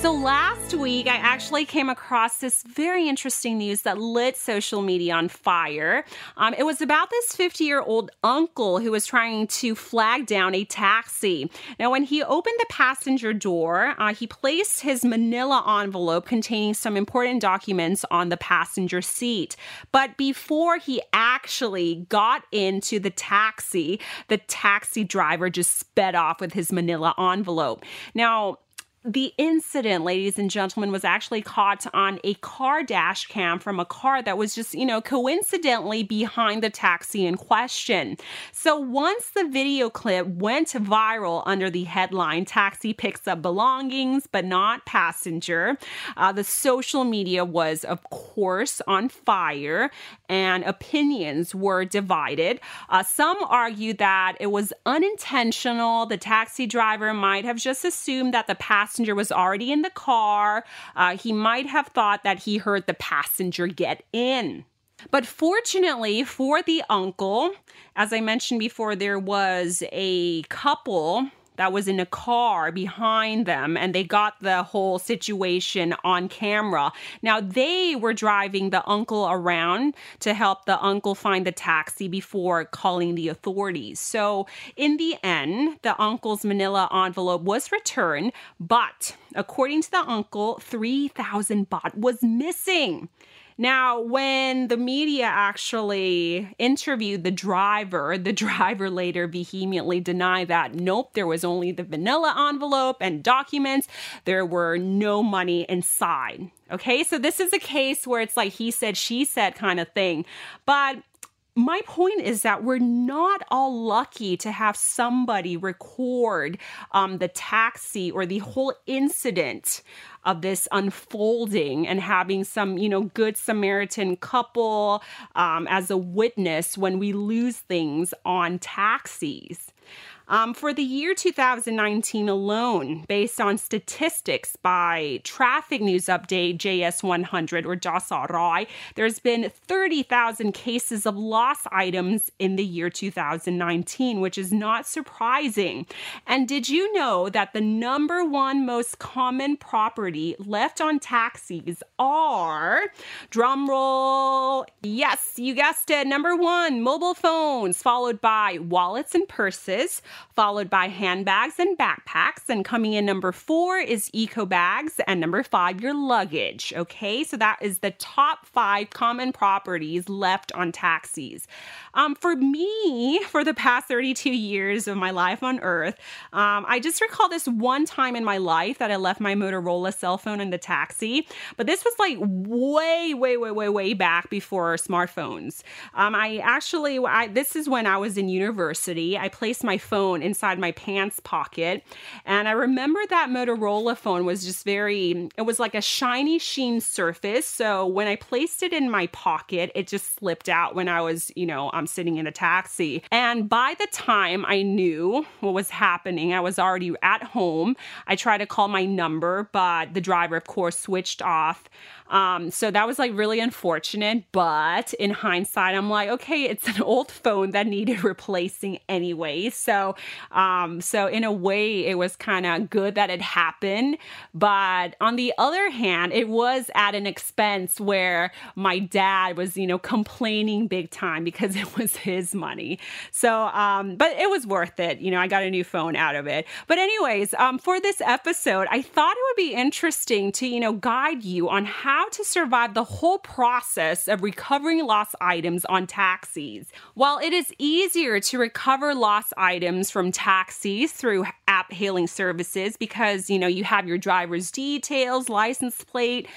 So last week, I actually came across this very interesting news that lit social media on fire. Um, it was about this 50 year old uncle who was trying to flag down a taxi. Now, when he opened the passenger door, uh, he placed his manila envelope containing some important documents on the passenger seat. But before he actually got into the taxi, the taxi driver just sped off with his manila envelope. Now, the incident, ladies and gentlemen, was actually caught on a car dash cam from a car that was just, you know, coincidentally behind the taxi in question. So once the video clip went viral under the headline, Taxi picks up belongings but not passenger, uh, the social media was, of course, on fire and opinions were divided. Uh, some argued that it was unintentional. The taxi driver might have just assumed that the passenger passenger was already in the car. Uh, he might have thought that he heard the passenger get in. But fortunately for the uncle, as I mentioned before, there was a couple that was in a car behind them and they got the whole situation on camera. Now they were driving the uncle around to help the uncle find the taxi before calling the authorities. So in the end, the uncle's manila envelope was returned, but according to the uncle, 3,000 baht was missing. Now, when the media actually interviewed the driver, the driver later vehemently denied that nope, there was only the vanilla envelope and documents. There were no money inside. Okay, so this is a case where it's like he said, she said kind of thing. But my point is that we're not all lucky to have somebody record um, the taxi or the whole incident of this unfolding and having some, you know, good Samaritan couple um, as a witness when we lose things on taxis. Um, for the year 2019 alone, based on statistics by Traffic News Update JS100 or JASA there's been 30,000 cases of lost items in the year 2019, which is not surprising. And did you know that the number one most common property left on taxis are, drumroll, yes, you guessed it, number one, mobile phones, followed by wallets and purses, followed by handbags and backpacks. And coming in number four is eco bags, and number five, your luggage. Okay, so that is the top five common properties left on taxis. Um, for me, for the past 32 years of my life on Earth, um, I just recall this one time in my life that I left my Motorola cell phone in the taxi. But this was like way, way, way, way, way back before smartphones. Um, I actually, I, this is when I was in university. I placed my phone phone inside my pants pocket. And I remember that Motorola phone was just very, it was like a shiny sheen surface. So when I placed it in my pocket, it just slipped out when I was, you know, I'm sitting in a taxi. And by the time I knew what was happening, I was already at home. I tried to call my number, but the driver, of course, switched off. Um, so that was like really unfortunate. But in hindsight, I'm like, okay, it's an old phone that needed replacing anyway. So, um, so in a way, it was kind of good that it happened. But on the other hand, it was at an expense where my dad was, you know, complaining big time because it was his money. So, um, but it was worth it. You know, I got a new phone out of it. But anyways, um, for this episode, I thought it would be interesting to, you know, guide you on how to survive the whole process of recovering lost items on taxis. While it is easier to recover lost items from taxis through app hailing services because, you know, you have your driver's details, license plate,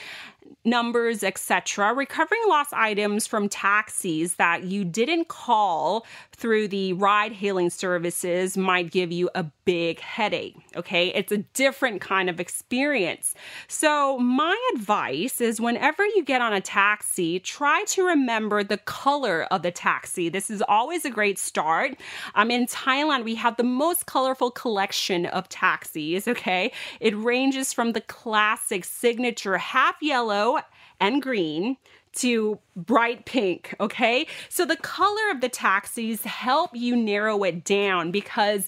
numbers, etc. Recovering lost items from taxis that you didn't call through the ride hailing services might give you a big headache. Okay, it's a different kind of experience. So, my advice is whenever you get on a taxi, try to remember the color of the taxi. This is always a great start. Um, in Thailand, we have the most colorful collection of taxis. Okay, it ranges from the classic signature half yellow and green to bright pink, okay? So the color of the taxis help you narrow it down because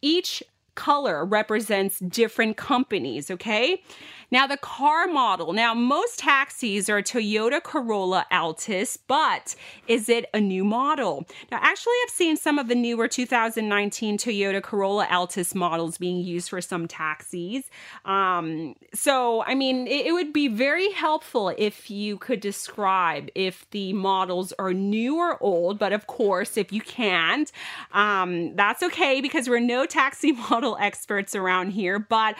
each color represents different companies, okay? Now, the car model. Now, most taxis are Toyota Corolla Altis, but is it a new model? Now, actually, I've seen some of the newer 2019 Toyota Corolla Altis models being used for some taxis. Um, so, I mean, it, it would be very helpful if you could describe if the models are new or old, but of course, if you can't, um, that's okay because we're no taxi model experts around here. But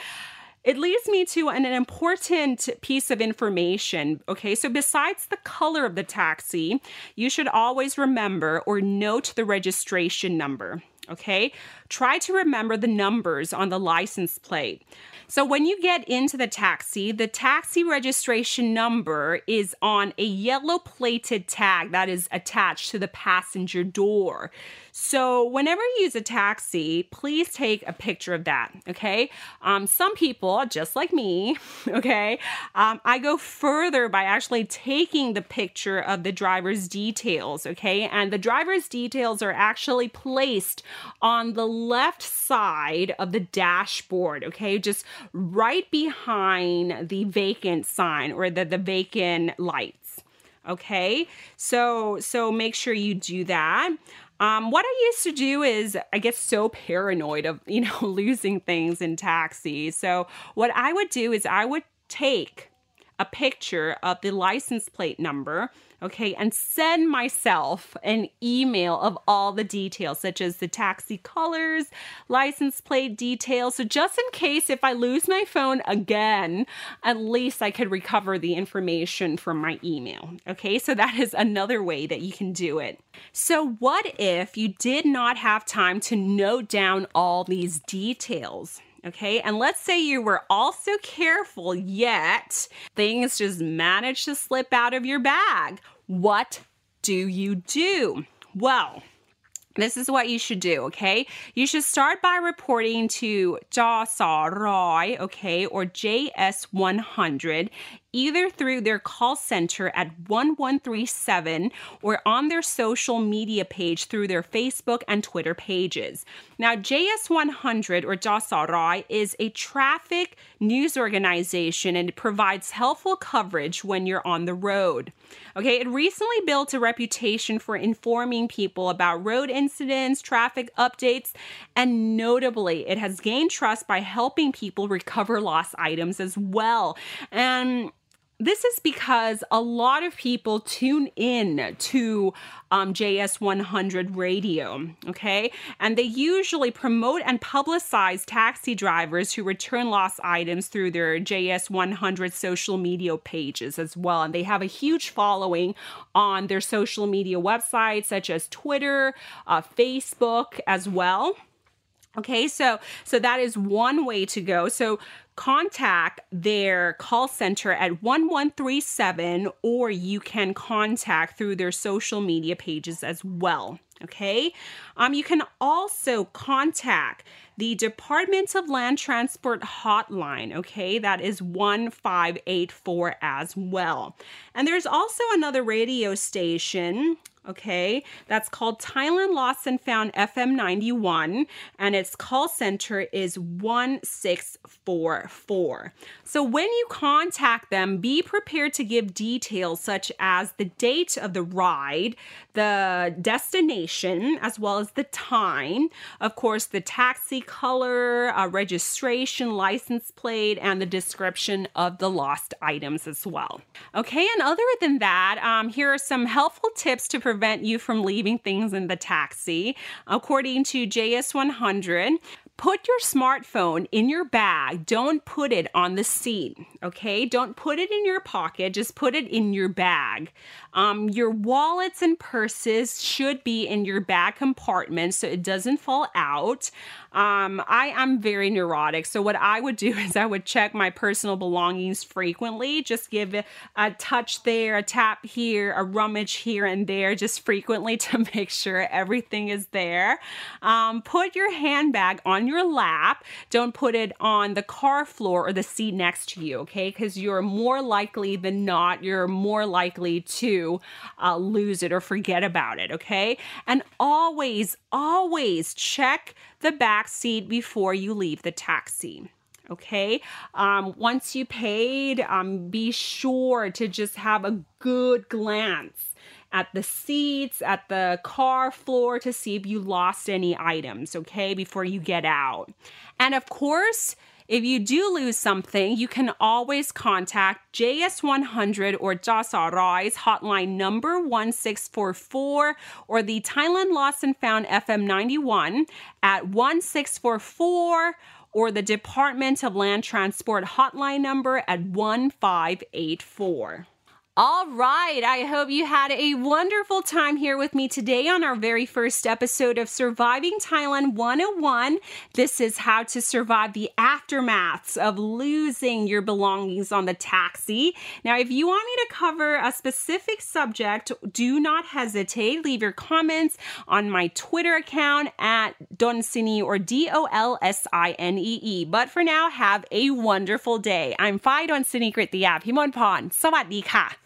it leads me to an, an, important piece of information. Okay, so besides the color of the taxi, you should always remember or note the registration number. Okay, try to remember the numbers on the license plate. So when you get into the taxi, the taxi registration number is on a yellow plated tag that is attached to the passenger door. So whenever you use a taxi, please take a picture of that. Okay. Um, some people, just like me, okay, um, I go further by actually taking the picture of the driver's details. Okay. And the driver's details are actually placed on the left side of the dashboard. Okay. Just right behind the vacant sign or the, the vacant lights okay so so make sure you do that um, what I used to do is I get so paranoid of, you know, losing things in taxis. So what I would do is I would take a picture of the license plate number okay, and send myself an email of all the details, such as the taxi colors, license plate details. So, just in case if I lose my phone again, at least I could recover the information from my email, okay? So, that is another way that you can do it. So, what if you did not have time to note down all these details? Okay, and let's say you were also careful, yet things just managed to slip out of your bag. What do you do? Well, this is what you should do, okay? You should start by reporting to JSROI, okay, or JS100 either through their call center at 1137 or on their social media page through their Facebook and Twitter pages. Now, JS100 or JSROI is a traffic news organization and it provides helpful coverage when you're on the road. Okay, it recently built a reputation for informing people about road incidents, traffic updates, and notably, it has gained trust by helping people recover lost items as well. And this is because a lot of people tune in to um, JS100 radio, okay? And they usually promote and publicize taxi drivers who return lost items through their JS100 social media pages as well. And they have a huge following on their social media websites, such as Twitter, uh, Facebook, as well. Okay, so so that is one way to go. So contact their call center at 1137 or you can contact through their social media pages as well. Okay. Um, you can also contact the Department of Land Transport hotline. Okay. That is 1584 as well. And there's also another radio station okay? That's called Thailand Lost and Found FM 91, and its call center is 1644. So when you contact them, be prepared to give details such as the date of the ride, the destination, as well as the time, of course, the taxi color, uh, registration, license plate, and the description of the lost items as well. Okay, and other than that, um, here are some helpful tips to prevent you from leaving things in the taxi. According to JS100, put your smartphone in your bag. Don't put it on the seat, okay? Don't put it in your pocket, just put it in your bag. Um, your wallets and purses should be in your bag compartment so it doesn't fall out. Um, I am very neurotic, so what I would do is I would check my personal belongings frequently, just give it a touch there, a tap here, a rummage here and there, just frequently to make sure everything is there. Um, put your handbag on your lap. Don't put it on the car floor or the seat next to you, okay? Because you're more likely than not, you're more likely to uh, lose it or forget about it, okay? And always, always check the back seat before you leave the taxi. Okay. Um, once you paid, um, be sure to just have a good glance at the seats, at the car floor to see if you lost any items, okay, before you get out. And of course, if you do lose something, you can always contact JS100 or Jasa Rise hotline number 1644 or the Thailand Lost and Found FM 91 at 1644 or the Department of Land Transport hotline number at 1584. All right, I hope you had a wonderful time here with me today on our very first episode of Surviving Thailand 101. This is how to survive the aftermaths of losing your belongings on the taxi. Now, if you want me to cover a specific subject, do not hesitate. Leave your comments on my Twitter account at Dolsinee or D O L S I N E E. But for now, have a wonderful day. I'm Phi Dolsinee Kritiyap Himon Pon. สวัสดีค่ะ